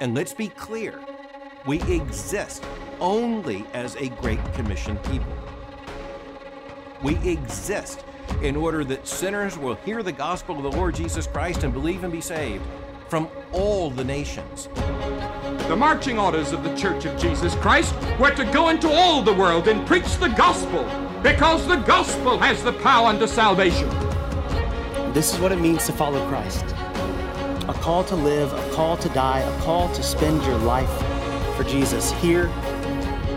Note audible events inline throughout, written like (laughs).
And let's be clear we exist only as a Great Commission people. We exist in order that sinners will hear the gospel of the Lord Jesus Christ and believe and be saved from all the nations. The marching orders of the Church of Jesus Christ were to go into all the world and preach the gospel because the gospel has the power unto salvation. This is what it means to follow Christ a call to live, a call to die, a call to spend your life for Jesus here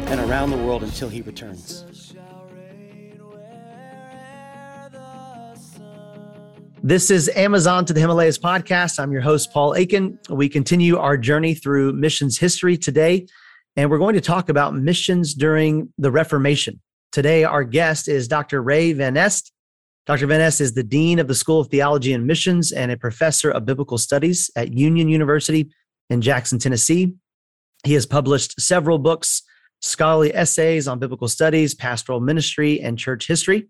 and around the world until he returns. This is Amazon to the Himalayas podcast. I'm your host, Paul Akin. We continue our journey through missions history today, and we're going to talk about missions during the Reformation. Today, our guest is Dr. Ray Van Neste. Dr. Van Neste is the Dean of the School of Theology and Missions and a professor of biblical studies at Union University in Jackson, Tennessee. He has published several books, scholarly essays on biblical studies, pastoral ministry, and church history.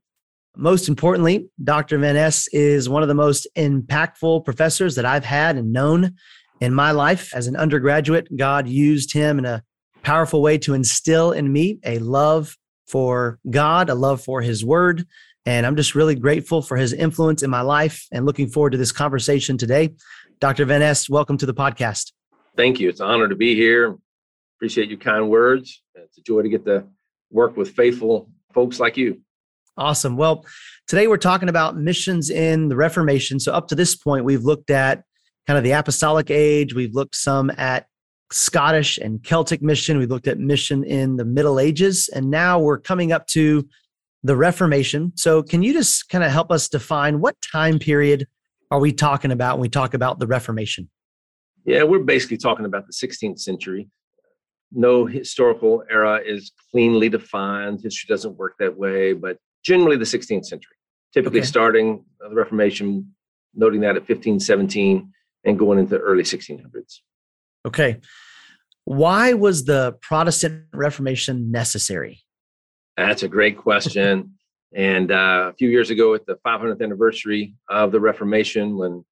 Most importantly, Dr. Van Neste is one of the most impactful professors that I've had and known in my life. As an undergraduate, God used him in a powerful way to instill in me a love for God, a love for his word. And I'm just really grateful for his influence in my life and looking forward to this conversation today. Dr. Van Neste, welcome to the podcast. Thank you. It's an honor to be here. Appreciate your kind words. It's a joy to get to work with faithful folks like you. Awesome. Well, today we're talking about missions in the Reformation. So, up to this point, we've looked at kind of the apostolic age, we've looked some at Scottish and Celtic mission, we've looked at mission in the Middle Ages, and now we're coming up to the Reformation. So, can you just kind of help us define what time period are we talking about when we talk about the Reformation? Yeah, we're basically talking about the 16th century. No historical era is cleanly defined. History doesn't work that way, but generally the 16th century, typically okay. starting the Reformation, noting that at 1517 and going into the early 1600s. Okay. Why was the Protestant Reformation necessary? That's a great question. and uh, a few years ago, at the 500th anniversary of the Reformation, when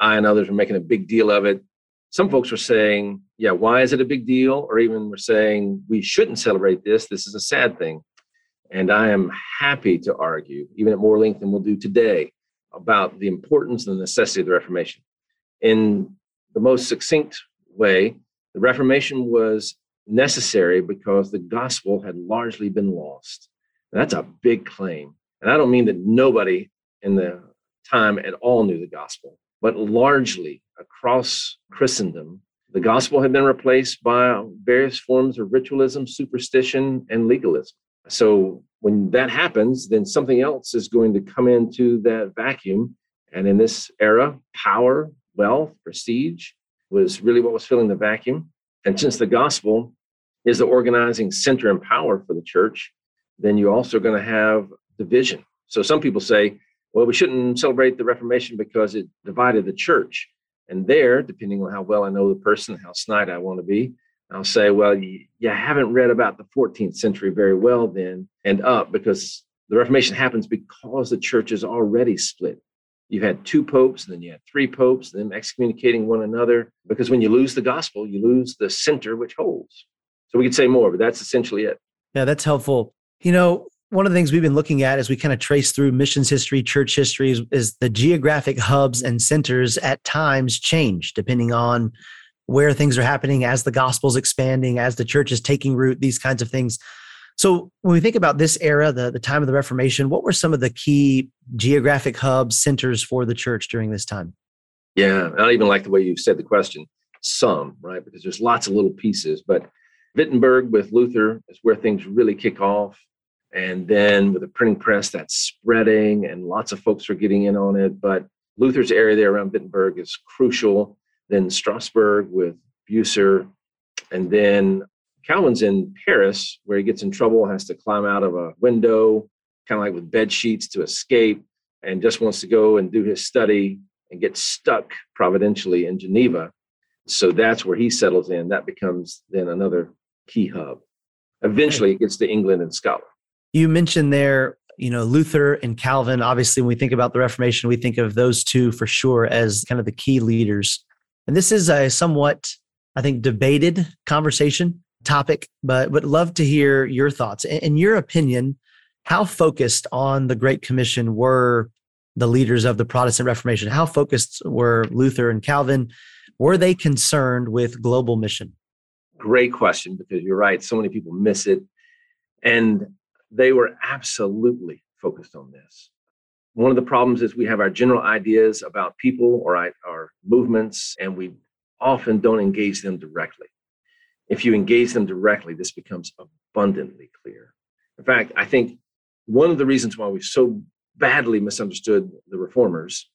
I and others were making a big deal of it, some folks were saying, yeah, why is it a big deal? Or even were saying, we shouldn't celebrate this. This is a sad thing. And I am happy to argue, even at more length than we'll do today, about the importance and the necessity of the Reformation. In the most succinct way, the Reformation was necessary because the gospel had largely been lost. And that's a big claim. And I don't mean that nobody in the time at all knew the gospel, but largely across Christendom, the gospel had been replaced by various forms of ritualism, superstition, and legalism. So when that happens, then something else is going to come into that vacuum. And in this era, power, wealth, prestige was really what was filling the vacuum. And since the gospel is the organizing center and power for the church, then you're also going to have division. So some people say, well, we shouldn't celebrate the Reformation because it divided the church. And there, depending on how well I know the person, how snide I want to be, I'll say, well, you, you haven't read about the 14th century very well then and up because the Reformation happens because the church is already split. You had two popes, and then you had three popes, them excommunicating one another. Because when you lose the gospel, you lose the center which holds. So we could say more, but that's essentially it. Yeah, that's helpful. You know, one of the things we've been looking at as we kind of trace through missions history, church history, is, is the geographic hubs and centers at times change depending on where things are happening as the gospel's expanding, as the church is taking root, these kinds of things. So when we think about this era, the, the time of the Reformation, what were some of the key geographic hubs, centers for the church during this time? Yeah, I don't even like the way you said the question. Some, right? Because there's lots of little pieces, but Wittenberg with Luther is where things really kick off. And then with the printing press, that's spreading and lots of folks are getting in on it. But Luther's area there around Wittenberg is crucial then Strasbourg with Bucer, and then Calvin's in Paris, where he gets in trouble, has to climb out of a window, kind of like with bed sheets to escape, and just wants to go and do his study and get stuck providentially in Geneva. So that's where he settles in. That becomes then another key hub. Eventually, it gets to England and Scotland. You mentioned there, you know, Luther and Calvin. Obviously, when we think about the Reformation, we think of those two for sure as kind of the key leaders and this is a somewhat I think, debated conversation topic, but would love to hear your thoughts. In your opinion, how focused on the Great Commission were the leaders of the Protestant Reformation? How focused were Luther and Calvin? Were they concerned with global mission? Great question, because you're right. So many people miss it. And they were absolutely focused on this. One of the problems is we have our general ideas about people or our movements, and we often don't engage them directly. If you engage them directly, this becomes abundantly clear. In fact, I think one of the reasons why we so badly misunderstood the reformers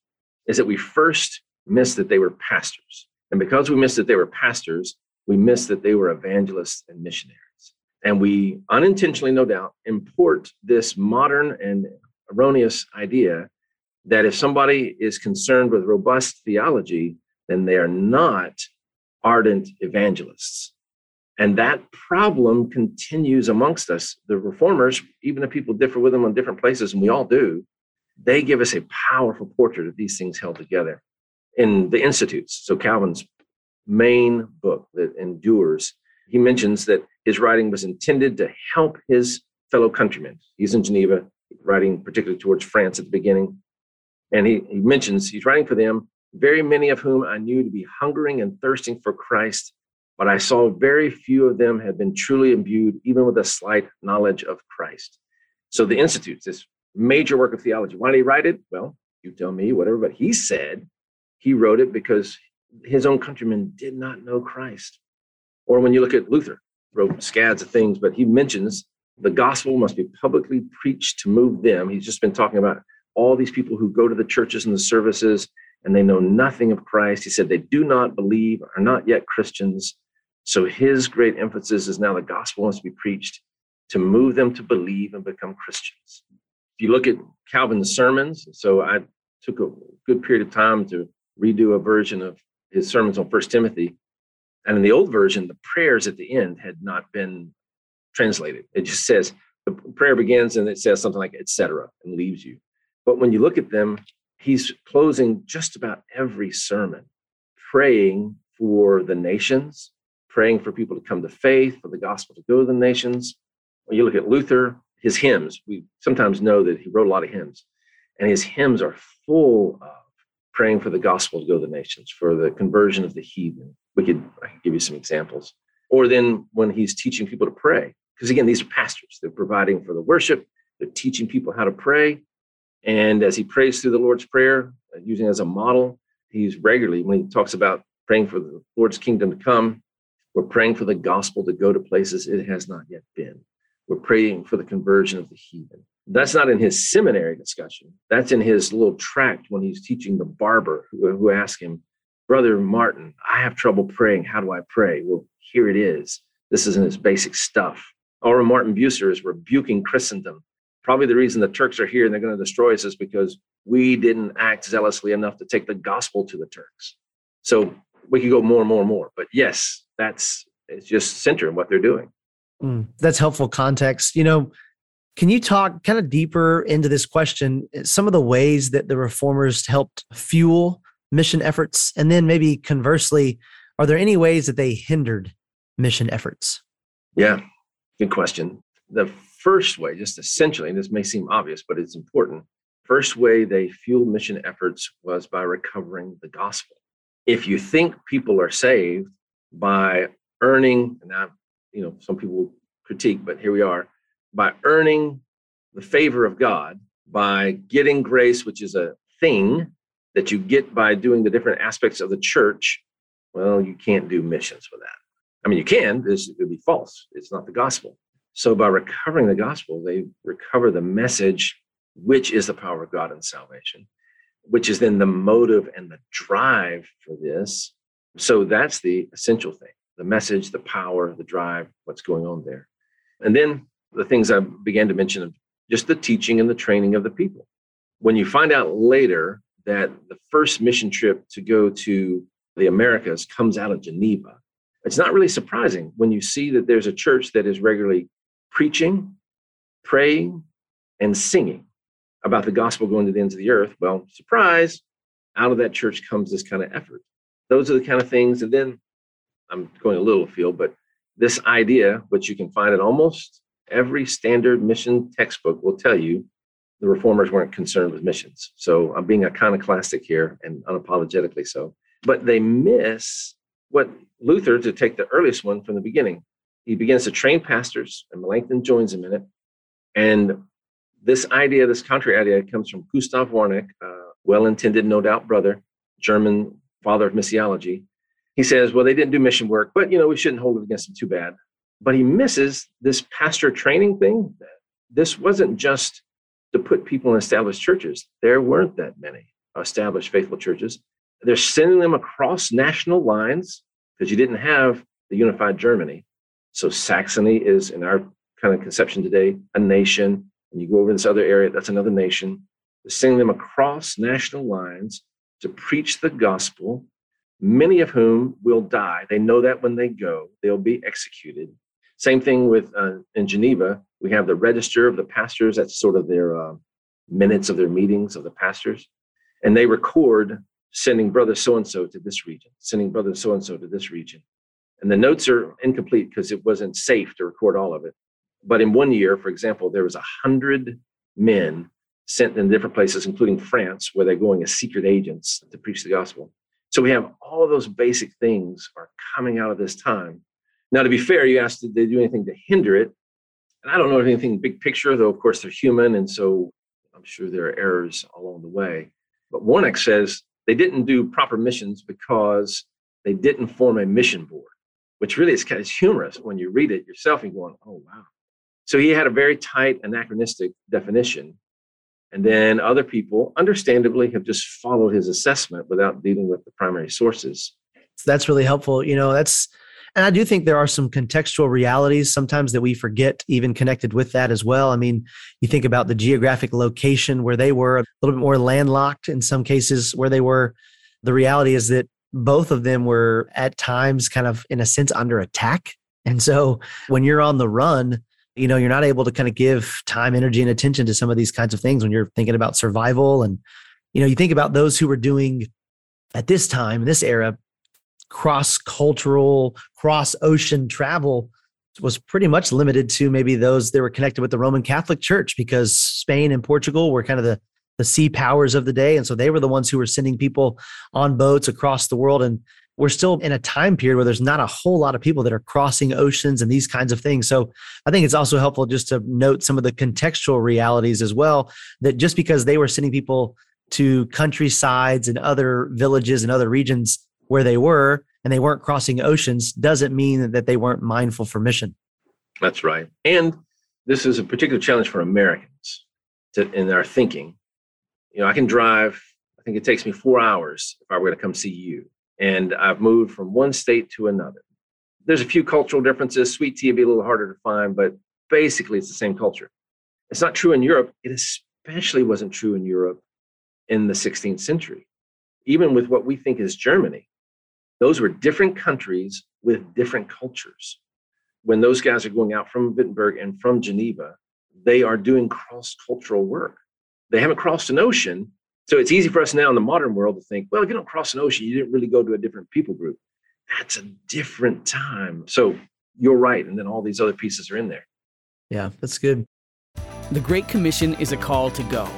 is that we first missed that they were pastors. And because we missed that they were pastors, we missed that they were evangelists and missionaries. And we unintentionally, no doubt, import this modern and erroneous idea that if somebody is concerned with robust theology, then they are not ardent evangelists. And that problem continues amongst us. The reformers, even if people differ with them on different places, and we all do, they give us a powerful portrait of these things held together in the Institutes. So Calvin's main book that endures, he mentions that his writing was intended to help his fellow countrymen. He's in Geneva, writing particularly towards France at the beginning. And he, he mentions he's writing for them, very many of whom I knew to be hungering and thirsting for Christ, but I saw very few of them had been truly imbued, even with a slight knowledge of Christ. So the Institutes, this major work of theology, why did he write it? Well, you tell me, whatever, but he said he wrote it because his own countrymen did not know Christ. Or when you look at Luther, wrote scads of things, but he mentions the gospel must be publicly preached to move them. He's just been talking about all these people who go to the churches and the services and they know nothing of Christ. He said they do not believe, are not yet Christians. So his great emphasis is now the gospel must be preached to move them to believe and become Christians. If you look at Calvin's sermons, so I took a good period of time to redo a version of his sermons on First Timothy. And in the old version, the prayers at the end had not been translated. It just says the prayer begins and it says something like etc. and leaves you. But when you look at them, he's closing just about every sermon praying for the nations, praying for people to come to faith, for the gospel to go to the nations. When you look at Luther, his hymns, we sometimes know that he wrote a lot of hymns, and his hymns are full of praying for the gospel to go to the nations, for the conversion of the heathen. We could, I could give you some examples. Or then when he's teaching people to pray, because again, these are pastors. They're providing for the worship, they're teaching people how to pray. And as he prays through the Lord's Prayer, uh, using as a model, he's regularly, when he talks about praying for the Lord's kingdom to come, we're praying for the gospel to go to places it has not yet been. We're praying for the conversion of the heathen. That's not in his seminary discussion. That's in his little tract when he's teaching the barber who, who asked him, Brother Martin, I have trouble praying. How do I pray? Well, here it is. This is in his basic stuff. Or Martin Bucer is rebuking Christendom. Probably the reason the Turks are here and they're going to destroy us is because we didn't act zealously enough to take the gospel to the Turks. So we could go more and more and more. But yes, that's it's just center in what they're doing. Mm, that's helpful context. You know, can you talk kind of deeper into this question, eh, some of the ways that the reformers helped fuel mission efforts? And then maybe conversely, are there any ways that they hindered mission efforts? Yeah, good question. The first way, just essentially, and this may seem obvious, but it's important. First way they fueled mission efforts was by recovering the gospel. If you think people are saved by earning, and now, you know, some people critique, but here we are, by earning the favor of God, by getting grace, which is a thing that you get by doing the different aspects of the church, well, you can't do missions with that. I mean, you can, this would be false. It's not the gospel. So, by recovering the gospel, they recover the message, which is the power of God in salvation, which is then the motive and the drive for this. So, that's the essential thing the message, the power, the drive, what's going on there. And then the things I began to mention just the teaching and the training of the people. When you find out later that the first mission trip to go to the Americas comes out of Geneva, it's not really surprising when you see that there's a church that is regularly preaching, praying, and singing about the gospel going to the ends of the earth. Well, surprise, out of that church comes this kind of effort. Those are the kind of things. And then I'm going a little afield, but this idea, which you can find in almost every standard mission textbook, will tell you the reformers weren't concerned with missions. So I'm being iconoclastic here and unapologetically so. But they miss what Luther, to take the earliest one from the beginning, he begins to train pastors, and Melanchthon joins him in it. And this idea, this contrary idea, comes from Gustav Warneck, well intended, no doubt, brother, German father of missiology. He says, well, they didn't do mission work, but you know, we shouldn't hold it against them too bad. But he misses this pastor training thing. This wasn't just to put people in established churches. There weren't that many established faithful churches. They're sending them across national lines because you didn't have the unified Germany. So Saxony is, in our kind of conception today, a nation. And you go over this other area, that's another nation. They're sending them across national lines to preach the gospel, many of whom will die. They know that when they go, they'll be executed. Same thing with uh, in Geneva, we have the register of the pastors. That's sort of their uh, minutes of their meetings of the pastors. And they record sending brother so and so to this region, sending brother so and so to this region. And the notes are incomplete because it wasn't safe to record all of it. But in one year, for example, there was a hundred men sent in different places, including France, where they're going as secret agents to preach the gospel. So we have all of those basic things are coming out of this time. Now, to be fair, you asked, did they do anything to hinder it? And I don't know anything big picture, though, of course, they're human. And so I'm sure there are errors along the way. But Warneck says they didn't do proper missions because they didn't form a mission board, which really is kind of humorous when you read it yourself and going, oh, wow. So he had a very tight anachronistic definition. And then other people, understandably, have just followed his assessment without dealing with the primary sources. That's really helpful. You know, that's and I do think there are some contextual realities sometimes that we forget, even connected with that as well. I mean, you think about the geographic location where they were, a little bit more landlocked in some cases where they were. The reality is that both of them were at times kind of, in a sense, under attack. And so when you're on the run, you know, you're not able to kind of give time, energy, and attention to some of these kinds of things when you're thinking about survival. And, you know, you think about those who were doing at this time, this era, cross cultural, cross ocean travel was pretty much limited to maybe those that were connected with the Roman Catholic Church because Spain and Portugal were kind of the the sea powers of the day and so they were the ones who were sending people on boats across the world and we're still in a time period where there's not a whole lot of people that are crossing oceans and these kinds of things. So I think it's also helpful just to note some of the contextual realities as well that just because they were sending people to countrysides and other villages and other regions where they were and they weren't crossing oceans doesn't mean that they weren't mindful for mission. That's right. And this is a particular challenge for Americans to, in our thinking. You know, I can drive, I think it takes me four hours if I were to come see you. And I've moved from one state to another. There's a few cultural differences. Sweet tea would be a little harder to find, but basically it's the same culture. It's not true in Europe. It especially wasn't true in Europe in the 16th century. Even with what we think is Germany, those were different countries with different cultures. When those guys are going out from Wittenberg and from Geneva, they are doing cross cultural work. They haven't crossed an ocean. So it's easy for us now in the modern world to think, well, if you don't cross an ocean, you didn't really go to a different people group. That's a different time. So you're right. And then all these other pieces are in there. Yeah, that's good. The Great Commission is a call to go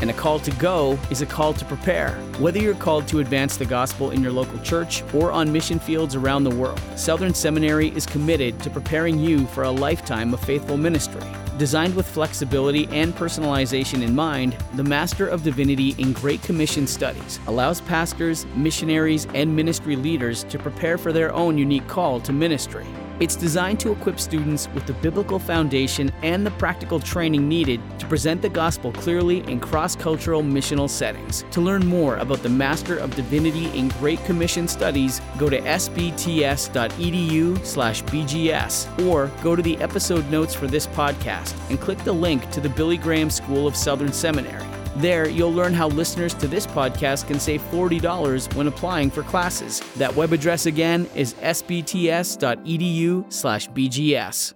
and a call to go is a call to prepare. Whether you're called to advance the gospel in your local church or on mission fields around the world, Southern Seminary is committed to preparing you for a lifetime of faithful ministry. Designed with flexibility and personalization in mind, the Master of Divinity in Great Commission Studies allows pastors, missionaries, and ministry leaders to prepare for their own unique call to ministry. It's designed to equip students with the biblical foundation and the practical training needed to present the gospel clearly in cross cultural missional settings. To learn more about the Master of Divinity in Great Commission Studies, go to sbts.edu/slash BGS or go to the episode notes for this podcast and click the link to the Billy Graham School of Southern Seminary. There, you'll learn how listeners to this podcast can save $40 when applying for classes. That web address again is sbts.edu/bgs.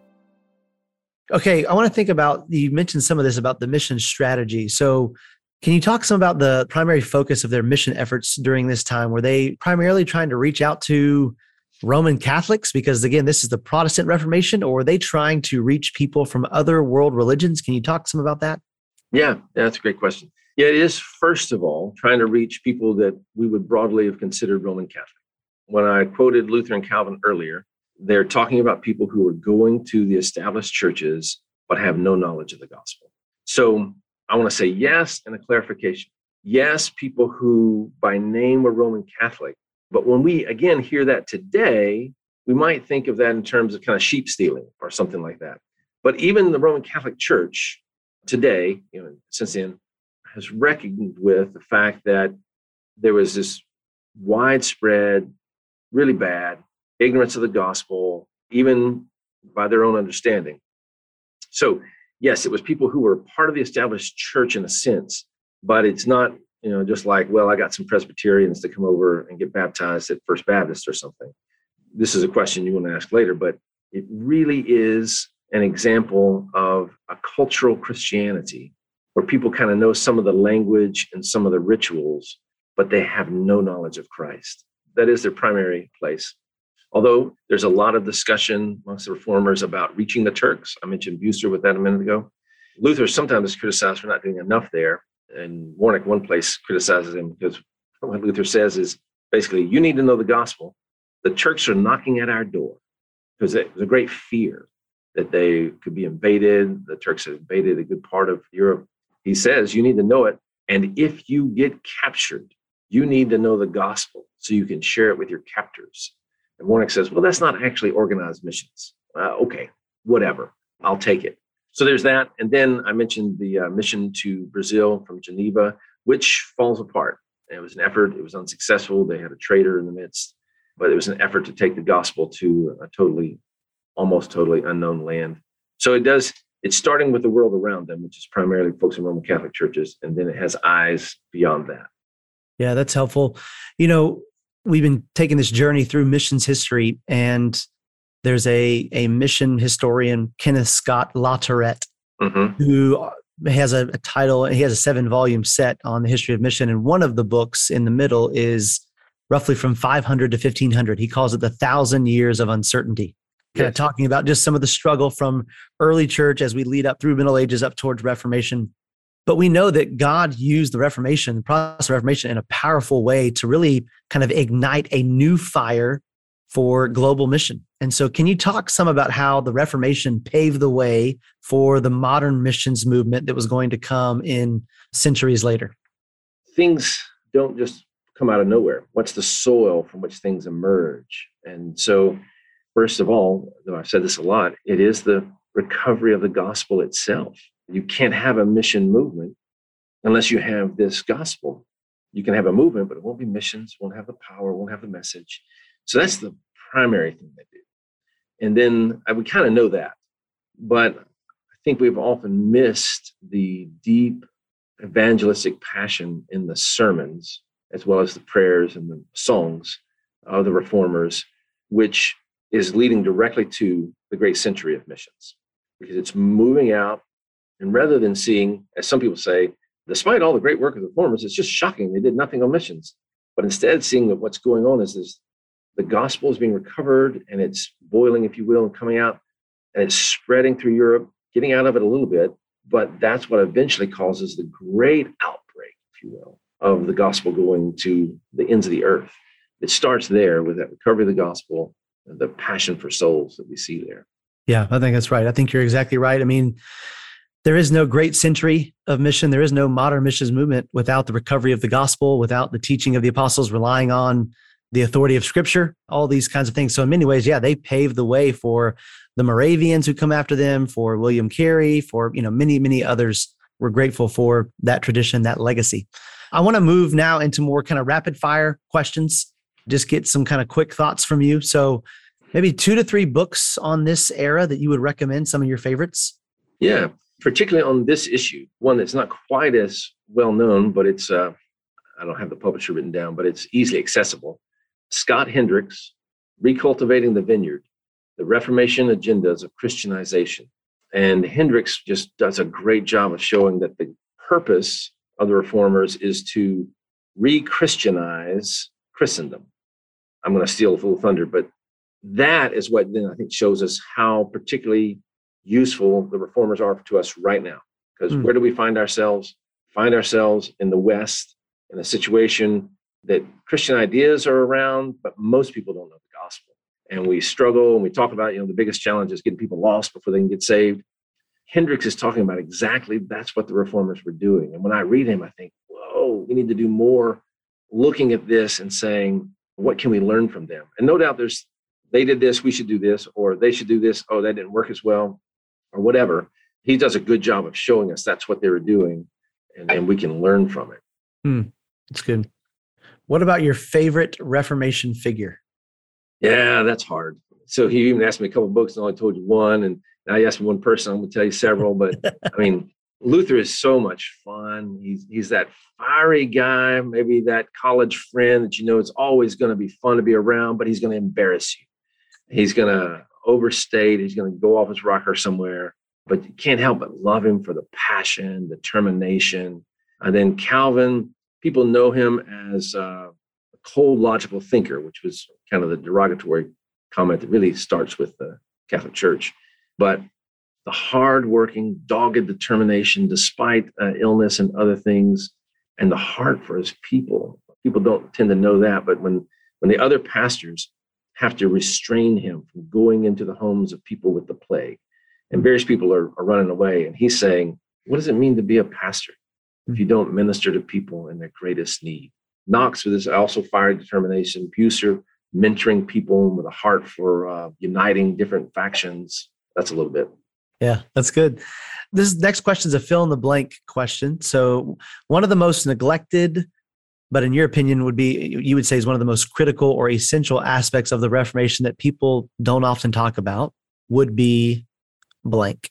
Okay, I want to think about you mentioned some of this about the mission strategy. So, can you talk some about the primary focus of their mission efforts during this time? Were they primarily trying to reach out to Roman Catholics? Because again, this is the Protestant Reformation, or were they trying to reach people from other world religions? Can you talk some about that? Yeah, that's a great question. Yeah, it is, first of all, trying to reach people that we would broadly have considered Roman Catholic. When I quoted Luther and Calvin earlier, they're talking about people who are going to the established churches but have no knowledge of the gospel. So I want to say yes and a clarification. Yes, people who by name were Roman Catholic, but when we again hear that today, we might think of that in terms of kind of sheep stealing or something like that. But even the Roman Catholic Church today, you know, since then, has reckoned with the fact that there was this widespread, really bad ignorance of the gospel, even by their own understanding. So, yes, it was people who were part of the established church in a sense, but it's not, you know, just like, well, I got some Presbyterians to come over and get baptized at First Baptist or something. This is a question you want to ask later, but it really is an example of a cultural Christianity where people kind of know some of the language and some of the rituals, but they have no knowledge of Christ. That is their primary place. Although there's a lot of discussion amongst the reformers about reaching the Turks. I mentioned Bucer with that a minute ago. Luther sometimes is criticized for not doing enough there. And Warneck, one place, criticizes him because what Luther says is basically, you need to know the gospel. The Turks are knocking at our door because there's a great fear that they could be invaded. The Turks have invaded a good part of Europe. He says, you need to know it. And if you get captured, you need to know the gospel so you can share it with your captors. And Warneck says, well, that's not actually organized missions. Uh, okay, whatever, I'll take it. So there's that. And then I mentioned the uh, mission to Brazil from Geneva, which falls apart. it was an effort, it was unsuccessful. They had a traitor in the midst, but it was an effort to take the gospel to a totally, almost totally unknown land. So it does, it's starting with the world around them, which is primarily folks in Roman Catholic churches, and then it has eyes beyond that. Yeah, that's helpful. You know, we've been taking this journey through missions history, and there's a a mission historian, Kenneth Scott Latourette, mm-hmm. who has a, a, title. He has a seven volume set on the history of mission, and one of the books in the middle is roughly from 500 to 1500. He calls it the thousand years of uncertainty. Kind yes. of talking about just some of the struggle from early church as we lead up through Middle Ages up towards Reformation but we know that God used the Reformation, the process of Reformation, in a powerful way to really kind of ignite a new fire for global mission. And so, can you talk some about how the Reformation paved the way for the modern missions movement that was going to come in centuries later? Things don't just come out of nowhere. What's the soil from which things emerge? And so, first of all, though I've said this a lot, it is the recovery of the gospel itself. You can't have a mission movement unless you have this gospel. You can have a movement, but it won't be missions, won't have the power, won't have the message. So that's the primary thing they do. And then I would kind of know that. But I think we've often missed the deep evangelistic passion in the sermons, as well as the prayers and the songs of the reformers, which is leading directly to the great century of missions because it's moving out and rather than seeing, as some people say, despite all the great work of the reformers, it's just shocking they did nothing on missions. But instead, seeing that what's going on is this, the gospel is being recovered and it's boiling, if you will, and coming out, and it's spreading through Europe, getting out of it a little bit. But that's what eventually causes the great outbreak, if you will, of the gospel going to the ends of the earth. It starts there with that recovery of the gospel, the passion for souls that we see there. Yeah, I think that's right. I think you're exactly right. I mean, there is no great century of mission. There is no modern missions movement without the recovery of the gospel, without the teaching of the apostles, relying on the authority of scripture, all these kinds of things. So, in many ways, yeah, they paved the way for the Moravians who come after them, for William Carey, for you know many, many others. We're grateful for that tradition, that legacy. I want to move now into more kind of rapid fire questions. Just get some kind of quick thoughts from you. So, maybe two to three books on this era that you would recommend. Some of your favorites. Yeah, particularly on this issue, one that's not quite as well known, but it's, uh, I don't have the publisher written down, but it's easily accessible. Scott Hendrix, Recultivating the Vineyard, The Reformation Agendas of Christianization. And Hendrix just does a great job of showing that the purpose of the reformers is to re Christianize Christendom. I'm going to steal a little thunder, but that is what then I think shows us how particularly useful the reformers are to us right now. Because mm. where do we find ourselves? Find ourselves in the West in a situation that Christian ideas are around, but most people don't know the gospel. And we struggle and we talk about, you know, the biggest challenge is getting people lost before they can get saved. Hendrix is talking about exactly that's what the reformers were doing. And when I read him, I think, whoa, we need to do more looking at this and saying, what can we learn from them? And no doubt there's, they did this, we should do this, or they should do this, oh, that didn't work as well, or whatever. He does a good job of showing us that's what they were doing, and, and we can learn from it. Hmm, that's good. What about your favorite Reformation figure? Yeah, that's hard. So he even asked me a couple books, and I only told you one. And now you asked me one person, I'm going to tell you several. But (laughs) I mean, Luther is so much fun. He's he's that fiery guy, maybe that college friend that you know it's always going to be fun to be around, but he's going to embarrass you. He's going to overstate. He's going to go off his rocker somewhere, but you can't help but love him for the passion, the determination. And then Calvin, people know him as uh, a cold, logical thinker, which was kind of the derogatory comment that really starts with the Catholic Church. But the hardworking, dogged determination despite uh, illness and other things, and the heart for his people. People don't tend to know that, but when when the other pastors have to restrain him from going into the homes of people with the plague, and various people are, are running away, and he's saying, "What does it mean to be a pastor if you don't minister to people in their greatest need?" Knox, with his also fire determination, Bucer mentoring people with a heart for uh, uniting different factions. That's a little bit yeah, that's good. This next question is a fill in the blank question. So, one of the most neglected, but in your opinion, would be you would say is one of the most critical or essential aspects of the Reformation that people don't often talk about would be blank.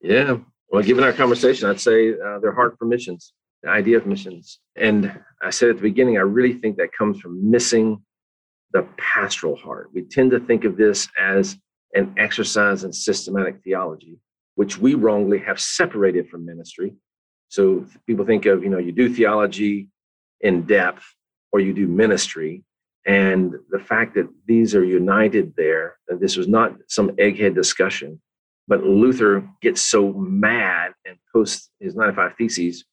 Yeah. Well, given our conversation, I'd say uh, their heart for missions, the idea of missions. And I said at the beginning, I really think that comes from missing the pastoral heart. We tend to think of this as an exercise in systematic theology which we wrongly have separated from ministry. So people think of, you know, you do theology in depth or you do ministry. And the fact that these are united there, that this was not some egghead discussion, but Luther gets so mad and posts his 95 Theses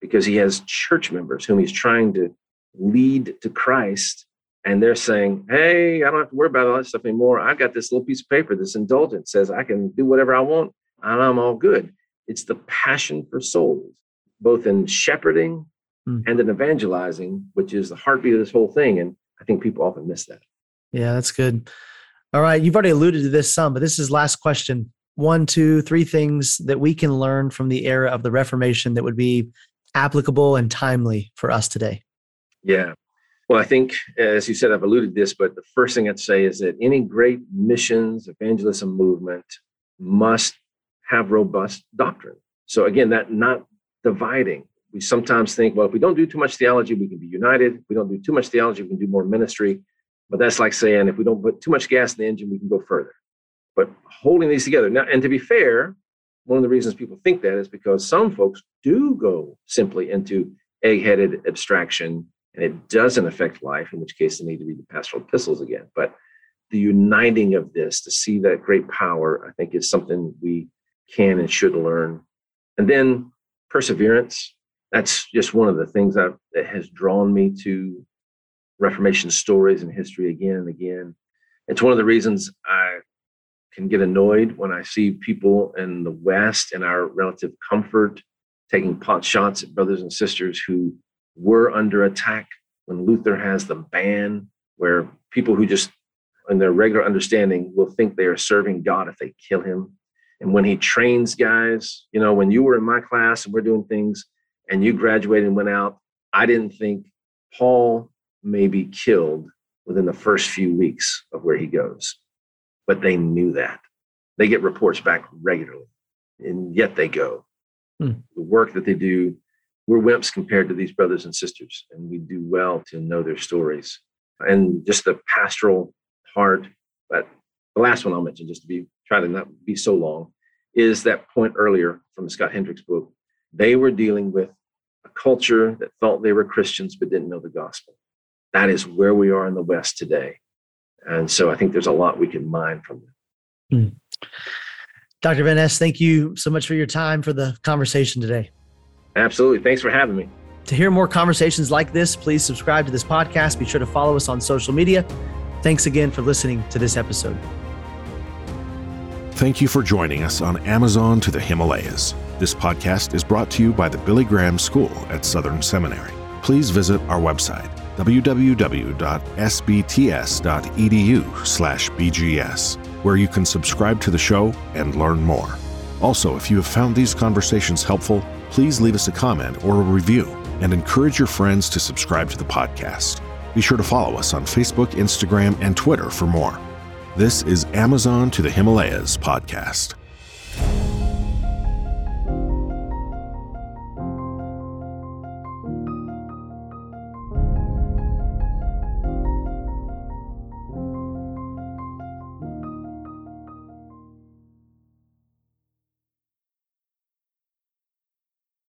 because he has church members whom he's trying to lead to Christ. And they're saying, Hey, I don't have to worry about all that stuff anymore. I've got this little piece of paper, this indulgence says I can do whatever I want and I'm all good. It's the passion for souls, both in shepherding mm. and in evangelizing, which is the heartbeat of this whole thing. And I think people often miss that. Yeah, that's good. All right. You've already alluded to this some, but this is last question. One, two, three things that we can learn from the era of the Reformation that would be applicable and timely for us today. Yeah. Well, I think, as you said, I've alluded to this, but the first thing I'd say is that any great missions evangelism movement must have robust doctrine. So again, that not dividing. We sometimes think, well, if we don't do too much theology, we can be united. If we don't do too much theology, we can do more ministry. But that's like saying if we don't put too much gas in the engine, we can go further. But holding these together. Now, and to be fair, one of the reasons people think that is because some folks do go simply into egg-headed abstraction and it doesn't affect life, in which case they need to read the pastoral epistles again. But the uniting of this to see that great power, I think, is something we can and should learn. And then perseverance. That's just one of the things that, that has drawn me to Reformation stories and history again and again. It's one of the reasons I can get annoyed when I see people in the West in our relative comfort taking pot shots at brothers and sisters who were under attack when Luther has the ban, where people who just, in their regular understanding, will think they are serving God if they kill him and when he trains guys, you know, when you were in my class and we're doing things and you graduated and went out, I didn't think Paul may be killed within the first few weeks of where he goes. But they knew that. They get reports back regularly, and yet they go. Hmm. The work that they do, we're wimps compared to these brothers and sisters, and we do well to know their stories and just the pastoral heart. But the last one I'll mention, just to be try to not be so long, is that point earlier from the Scott Hendrix book. They were dealing with a culture that thought they were Christians but didn't know the gospel. That is where we are in the West today. And so I think there's a lot we can mine from that. Mm. Dr. Van Neste, thank you so much for your time for the conversation today. Absolutely. Thanks for having me. To hear more conversations like this, please subscribe to this podcast. Be sure to follow us on social media. Thanks again for listening to this episode. Thank you for joining us on Amazon to the Himalayas. This podcast is brought to you by the Billy Graham School at Southern Seminary. Please visit our website www.sbts.edu/bgs where you can subscribe to the show and learn more. Also, if you have found these conversations helpful, please leave us a comment or a review and encourage your friends to subscribe to the podcast. Be sure to follow us on Facebook, Instagram, and Twitter for more. This is Amazon to the Himalayas podcast.